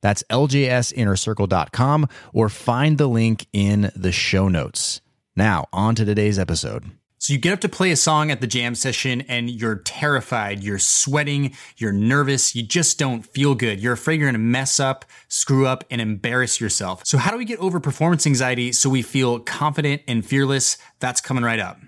That's ljsinnercircle.com or find the link in the show notes. Now, on to today's episode. So you get up to play a song at the jam session and you're terrified, you're sweating, you're nervous, you just don't feel good. You're afraid you're going to mess up, screw up and embarrass yourself. So how do we get over performance anxiety so we feel confident and fearless? That's coming right up.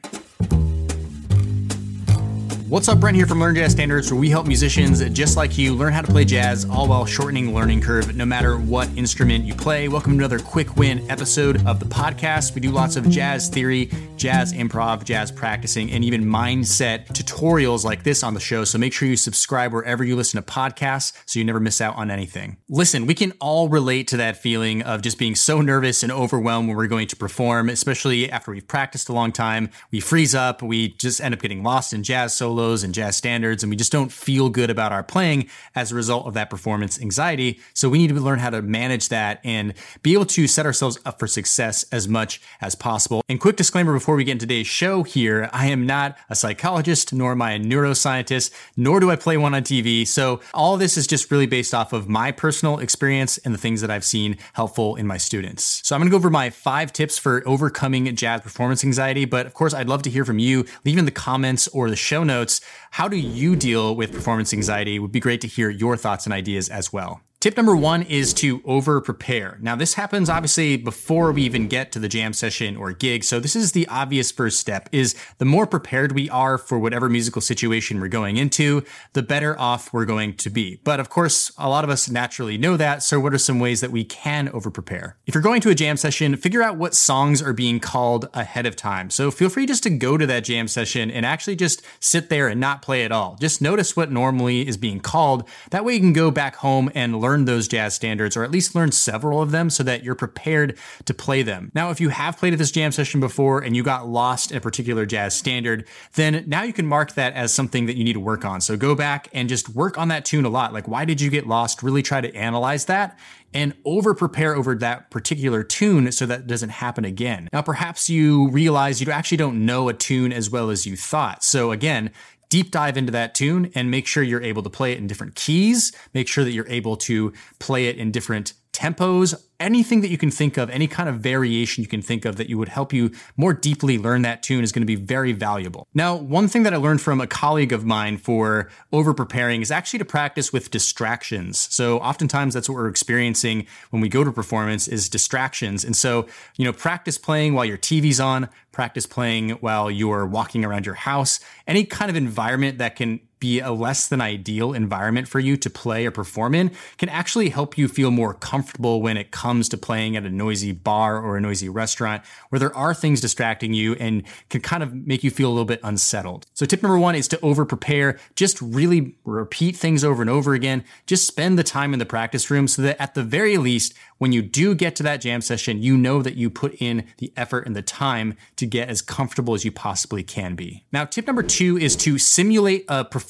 What's up, Brent here from Learn Jazz Standards, where we help musicians just like you learn how to play jazz, all while shortening learning curve, no matter what instrument you play. Welcome to another quick win episode of the podcast. We do lots of jazz theory, jazz improv, jazz practicing, and even mindset tutorials like this on the show. So make sure you subscribe wherever you listen to podcasts so you never miss out on anything. Listen, we can all relate to that feeling of just being so nervous and overwhelmed when we're going to perform, especially after we've practiced a long time. We freeze up, we just end up getting lost in jazz solo solos and jazz standards, and we just don't feel good about our playing as a result of that performance anxiety. So we need to learn how to manage that and be able to set ourselves up for success as much as possible. And quick disclaimer before we get into today's show here, I am not a psychologist, nor am I a neuroscientist, nor do I play one on TV. So all this is just really based off of my personal experience and the things that I've seen helpful in my students. So I'm to go over my five tips for overcoming jazz performance anxiety. But of course, I'd love to hear from you. Leave in the comments or the show notes notes. How do you deal with performance anxiety? It would be great to hear your thoughts and ideas as well. Tip number one is to over prepare. Now, this happens obviously before we even get to the jam session or gig. So this is the obvious first step is the more prepared we are for whatever musical situation we're going into, the better off we're going to be. But of course, a lot of us naturally know that. So what are some ways that we can over prepare? If you're going to a jam session, figure out what songs are being called ahead of time. So feel free just to go to that jam session and actually just sit there and not play at all. Just notice what normally is being called. That way you can go back home and learn learn those jazz standards or at least learn several of them so that you're prepared to play them. Now, if you have played at this jam session before and you got lost in a particular jazz standard, then now you can mark that as something that you need to work on. So go back and just work on that tune a lot. Like, why did you get lost? Really try to analyze that and over prepare over that particular tune so that doesn't happen again. Now, perhaps you realize you actually don't know a tune as well as you thought. So again, deep dive into that tune and make sure you're able to play it in different keys. Make sure that you're able to play it in different tempos, anything that you can think of, any kind of variation you can think of that you would help you more deeply learn that tune is going to be very valuable. Now, one thing that I learned from a colleague of mine for over preparing is actually to practice with distractions. So oftentimes that's what we're experiencing when we go to performance is distractions. And so, you know, practice playing while your TV's on, practice playing while you're walking around your house, any kind of environment that can be a less than ideal environment for you to play or perform in can actually help you feel more comfortable when it comes to playing at a noisy bar or a noisy restaurant where there are things distracting you and can kind of make you feel a little bit unsettled. So tip number one is to over prepare. Just really repeat things over and over again. Just spend the time in the practice room so that at the very least, when you do get to that jam session, you know that you put in the effort and the time to get as comfortable as you possibly can be. Now, tip number two is to simulate a performance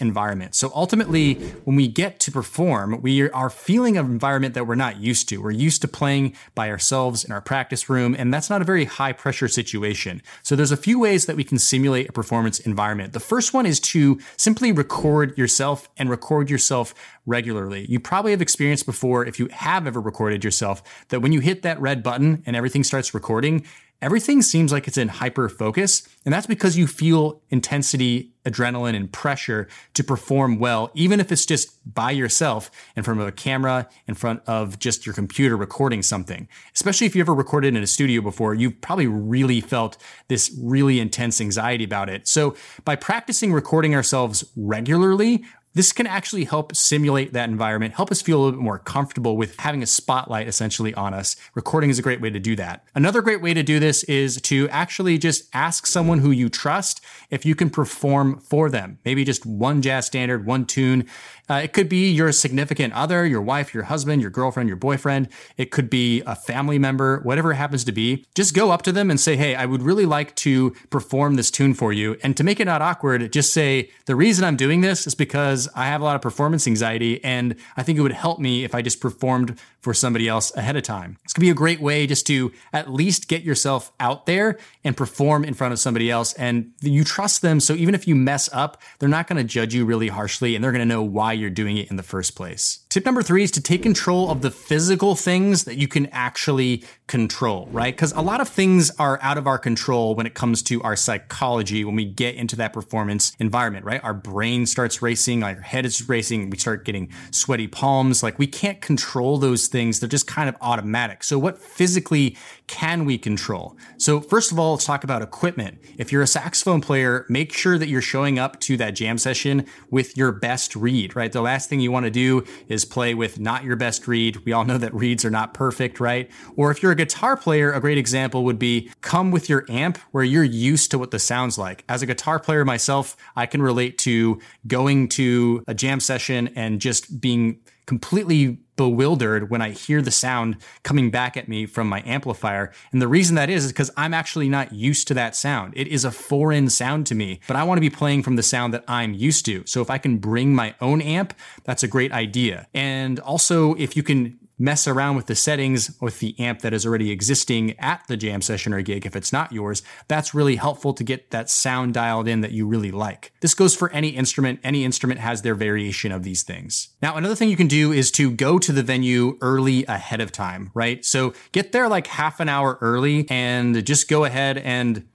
environment. So ultimately, when we get to perform, we are feeling an environment that we're not used to. We're used to playing by ourselves in our practice room, and that's not a very high pressure situation. So there's a few ways that we can simulate a performance environment. The first one is to simply record yourself and record yourself regularly. You probably have experienced before, if you have ever recorded yourself, that when you hit that red button and everything starts recording, everything seems like it's in hyper focus. And that's because you feel intensity, adrenaline, and pressure to perform well, even if it's just by yourself in front of a camera, in front of just your computer recording something. Especially if you ever recorded in a studio before, you've probably really felt this really intense anxiety about it. So by practicing recording ourselves regularly, This can actually help simulate that environment, help us feel a little bit more comfortable with having a spotlight essentially on us. Recording is a great way to do that. Another great way to do this is to actually just ask someone who you trust if you can perform for them. Maybe just one jazz standard, one tune. Uh, it could be your significant other, your wife, your husband, your girlfriend, your boyfriend. It could be a family member, whatever it happens to be. Just go up to them and say, Hey, I would really like to perform this tune for you. And to make it not awkward, just say, The reason I'm doing this is because I have a lot of performance anxiety. And I think it would help me if I just performed for somebody else ahead of time. This could be a great way just to at least get yourself out there and perform in front of somebody else. And you trust them. So even if you mess up, they're not going to judge you really harshly and they're going to know why you're doing it in the first place. Tip number three is to take control of the physical things that you can actually control, right? Because a lot of things are out of our control when it comes to our psychology when we get into that performance environment, right? Our brain starts racing, our head is racing, we start getting sweaty palms. Like we can't control those things, they're just kind of automatic. So, what physically can we control? So, first of all, let's talk about equipment. If you're a saxophone player, make sure that you're showing up to that jam session with your best reed, right? The last thing you want to do is play with not your best reed. We all know that reeds are not perfect, right? Or if you're a guitar player, a great example would be come with your amp where you're used to what the sounds like. As a guitar player myself, I can relate to going to a jam session and just being completely bewildered when I hear the sound coming back at me from my amplifier. And the reason that is is because I'm actually not used to that sound. It is a foreign sound to me, but I want to be playing from the sound that I'm used to. So if I can bring my own amp, that's a great idea. And also if you can mess around with the settings with the amp that is already existing at the jam session or gig if it's not yours, that's really helpful to get that sound dialed in that you really like. This goes for any instrument. Any instrument has their variation of these things. Now, another thing you can do is to go to the venue early ahead of time, right? So get there like half an hour early and just go ahead and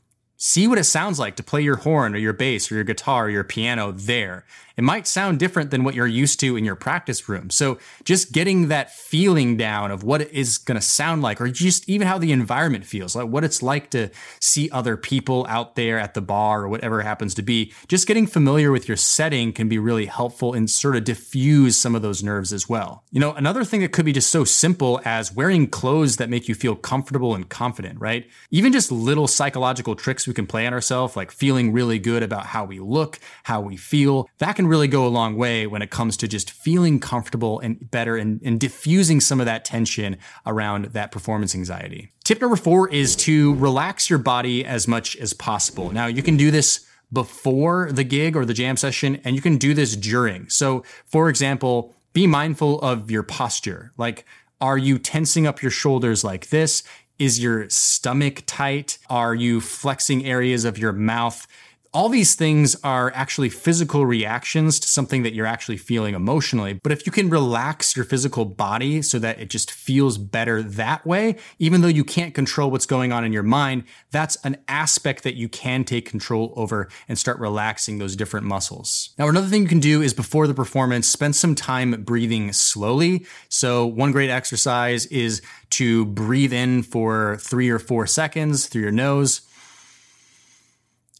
see what it sounds like to play your horn or your bass or your guitar or your piano there it might sound different than what you're used to in your practice room. So just getting that feeling down of what it is going to sound like, or just even how the environment feels, like what it's like to see other people out there at the bar or whatever happens to be, just getting familiar with your setting can be really helpful and sort of diffuse some of those nerves as well. You know, another thing that could be just so simple as wearing clothes that make you feel comfortable and confident, right? Even just little psychological tricks we can play on ourselves, like feeling really good about how we look, how we feel, that can really go a long way when it comes to just feeling comfortable and better and, and diffusing some of that tension around that performance anxiety. Tip number four is to relax your body as much as possible. Now, you can do this before the gig or the jam session, and you can do this during. So, for example, be mindful of your posture. Like, are you tensing up your shoulders like this? Is your stomach tight? Are you flexing areas of your mouth? All these things are actually physical reactions to something that you're actually feeling emotionally. But if you can relax your physical body so that it just feels better that way, even though you can't control what's going on in your mind, that's an aspect that you can take control over and start relaxing those different muscles. Now, another thing you can do is before the performance, spend some time breathing slowly. So, one great exercise is to breathe in for three or four seconds through your nose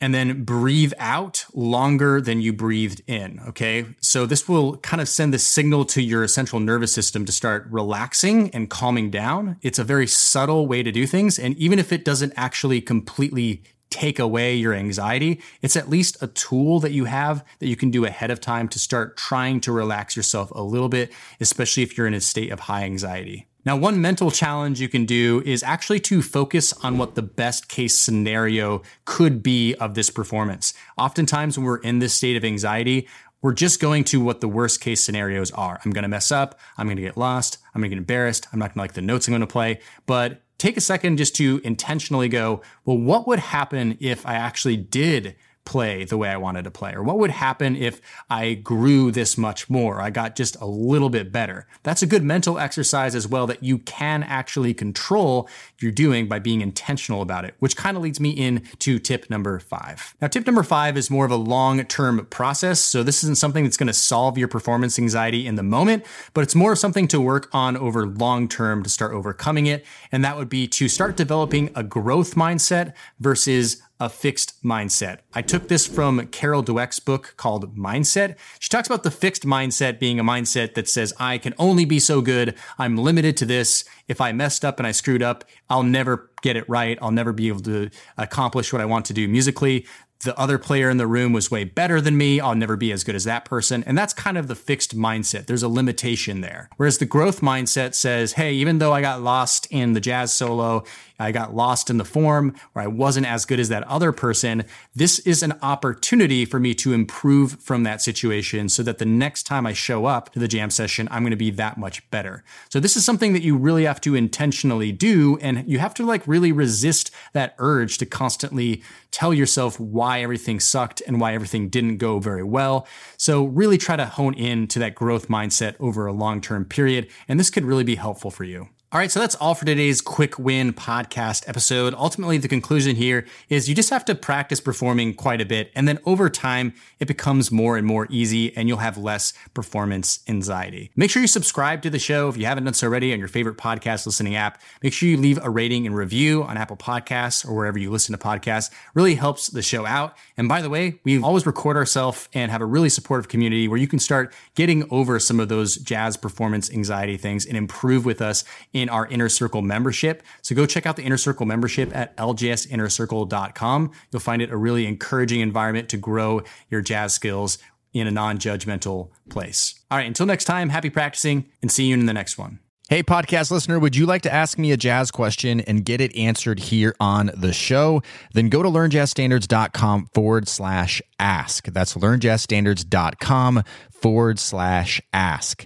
and then breathe out longer than you breathed in. Okay. So this will kind of send the signal to your central nervous system to start relaxing and calming down. It's a very subtle way to do things. And even if it doesn't actually completely take away your anxiety, it's at least a tool that you have that you can do ahead of time to start trying to relax yourself a little bit, especially if you're in a state of high anxiety. Now, one mental challenge you can do is actually to focus on what the best case scenario could be of this performance. Oftentimes, when we're in this state of anxiety, we're just going to what the worst case scenarios are. I'm going to mess up. I'm going to get lost. I'm going to get embarrassed. I'm not going to like the notes I'm going to play. But take a second just to intentionally go, well, what would happen if I actually did play the way I wanted to play? Or what would happen if I grew this much more? I got just a little bit better. That's a good mental exercise as well that you can actually control you're doing by being intentional about it, which kind of leads me in to tip number five. Now, tip number five is more of a long term process. So this isn't something that's going to solve your performance anxiety in the moment, but it's more of something to work on over long term to start overcoming it. And that would be to start developing a growth mindset versus a fixed mindset. I took this from Carol Dweck's book called Mindset. She talks about the fixed mindset being a mindset that says, I can only be so good. I'm limited to this. If I messed up and I screwed up, I'll never get it right. I'll never be able to accomplish what I want to do musically the other player in the room was way better than me. I'll never be as good as that person. And that's kind of the fixed mindset. There's a limitation there. Whereas the growth mindset says, hey, even though I got lost in the jazz solo, I got lost in the form, or I wasn't as good as that other person, this is an opportunity for me to improve from that situation so that the next time I show up to the jam session, I'm going to be that much better. So this is something that you really have to intentionally do. And you have to like really resist that urge to constantly tell yourself why everything sucked and why everything didn't go very well. So really try to hone in to that growth mindset over a long term period. And this could really be helpful for you. All right, so that's all for today's quick win podcast episode. Ultimately, the conclusion here is you just have to practice performing quite a bit. And then over time, it becomes more and more easy and you'll have less performance anxiety. Make sure you subscribe to the show if you haven't done so already on your favorite podcast listening app. Make sure you leave a rating and review on Apple Podcasts or wherever you listen to podcasts. Really helps the show out. And by the way, we always record ourselves and have a really supportive community where you can start getting over some of those jazz performance anxiety things and improve with us in our Inner Circle membership. So go check out the Inner Circle membership at ljsinnercircle.com. You'll find it a really encouraging environment to grow your jazz skills in a non judgmental place. All right, until next time, happy practicing and see you in the next one. Hey, podcast listener, would you like to ask me a jazz question and get it answered here on the show? Then go to learnjazzstandards.com forward slash ask. That's learnjazzstandards.com forward slash ask.